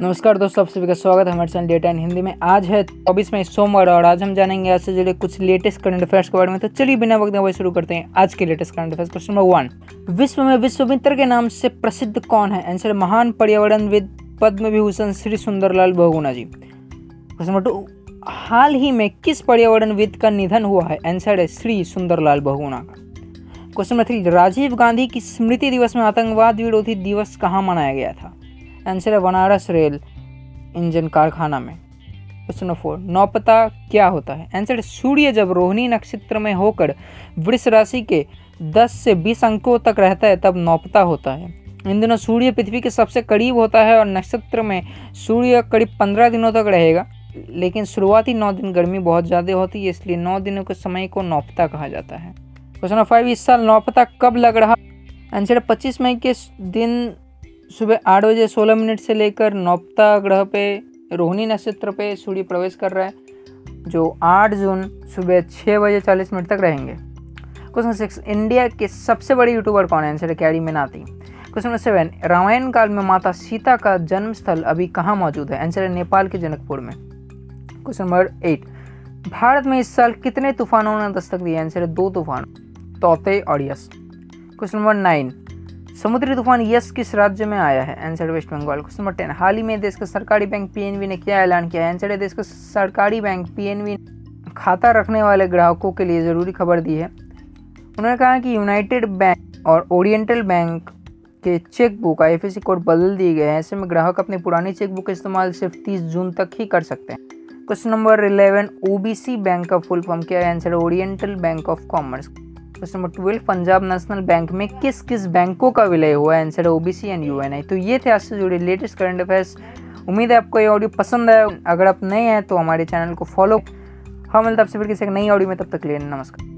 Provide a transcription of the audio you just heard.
नमस्कार दोस्तों, आप सभी का स्वागत है हमारे चैनल डेटा इन हिंदी में। आज है चौबीस मई सोमवार और आज हम जानेंगे आज से जुड़े कुछ लेटेस्ट करंट अफेयर्स के बारे में। तो चलिए बिना वक्त वही शुरू करते हैं आज के latest current affairs question number one विश्व में विश्व मित्र के नाम से प्रसिद्ध कौन है? आंसर महान पर्यावरणविद Padma Vibhushan Shri Sunderlal Bahuguna ji. Question number two हाल ही में किस पर्यावरणविद का निधन हुआ है? आंसर है श्री सुंदरलाल बहुगुणा का। Question number three Rajiv Gandhi की स्मृति दिवस में आतंकवाद विरोधी दिवस कहाँ मनाया गया था? आंसर है बनारस रेल इंजन कारखाना में। क्वेश्चन नंबर फोर नौपता क्या होता है? आंसर सूर्य जब रोहिणी नक्षत्र में होकर वृष राशि के 10 से 20 अंकों तक रहता है, तब नौपता होता है। इन दिनों सूर्य पृथ्वी के सबसे करीब होता है और नक्षत्र में सूर्य करीब पंद्रह दिनों तक रहेगा। लेकिन शुरुआती नौ दिन गर्मी बहुत ज़्यादा होती है, इसलिए नौ दिनों के समय को नौपता कहा जाता है। क्वेश्चन फाइव इस साल नौपता कब लग रहा? आंसर पच्चीस मई के दिन सुबह आठ बजे सोलह मिनट से लेकर नौपता ग्रह पे, रोहिणी नक्षत्र पे सूर्य प्रवेश कर रहा है, जो आठ जून सुबह छः बजे चालीस मिनट तक रहेंगे। क्वेश्चन सिक्स इंडिया के सबसे बड़े यूट्यूबर कौन है? Answer Carry Minati question number seven, Ramayan काल में माता सीता का जन्म स्थल अभी कहाँ मौजूद है? आंसर है नेपाल के जनकपुर में। क्वेश्चन नंबर एट भारत में इस साल कितने तूफानों ने दस्तक दी आंसर है दो तूफ़ान, तोते और यस क्वेश्चन नंबर नाइन समुद्री तूफ़ान यस किस राज्य में आया है? Answer West Bengal question number ten हाल ही में देश का सरकारी बैंक पीएनबी ने क्या ऐलान किया है। आंसर है, देश का सरकारी बैंक पीएनबी खाता रखने वाले ग्राहकों के लिए ज़रूरी खबर दी है। उन्होंने कहा कि यूनाइटेड बैंक और ओरिएंटल बैंक के चेक बुक आई कोड बदल दिए गए हैं। ऐसे में ग्राहक अपनी पुरानी चेक बुक का इस्तेमाल सिर्फ़ तीस जून तक ही कर सकते हैं। Question number eleven OBC bank का फुल फॉर्म क्या है? Answer Oriental Bank of Commerce question number twelve Punjab National Bank में किस किस बैंकों का विलय हुआ है? आंसर ओबीसी एंड यूएनआई तो ये थे आज से जुड़े लेटेस्ट करंट अफेयर्स उम्मीद है आपको ये ऑडियो पसंद आया। अगर आप नए हैं तो हमारे चैनल को फॉलो हम मिलता आपसे फिर किसी एक नई ऑडियो में। तब तक लिए नमस्कार।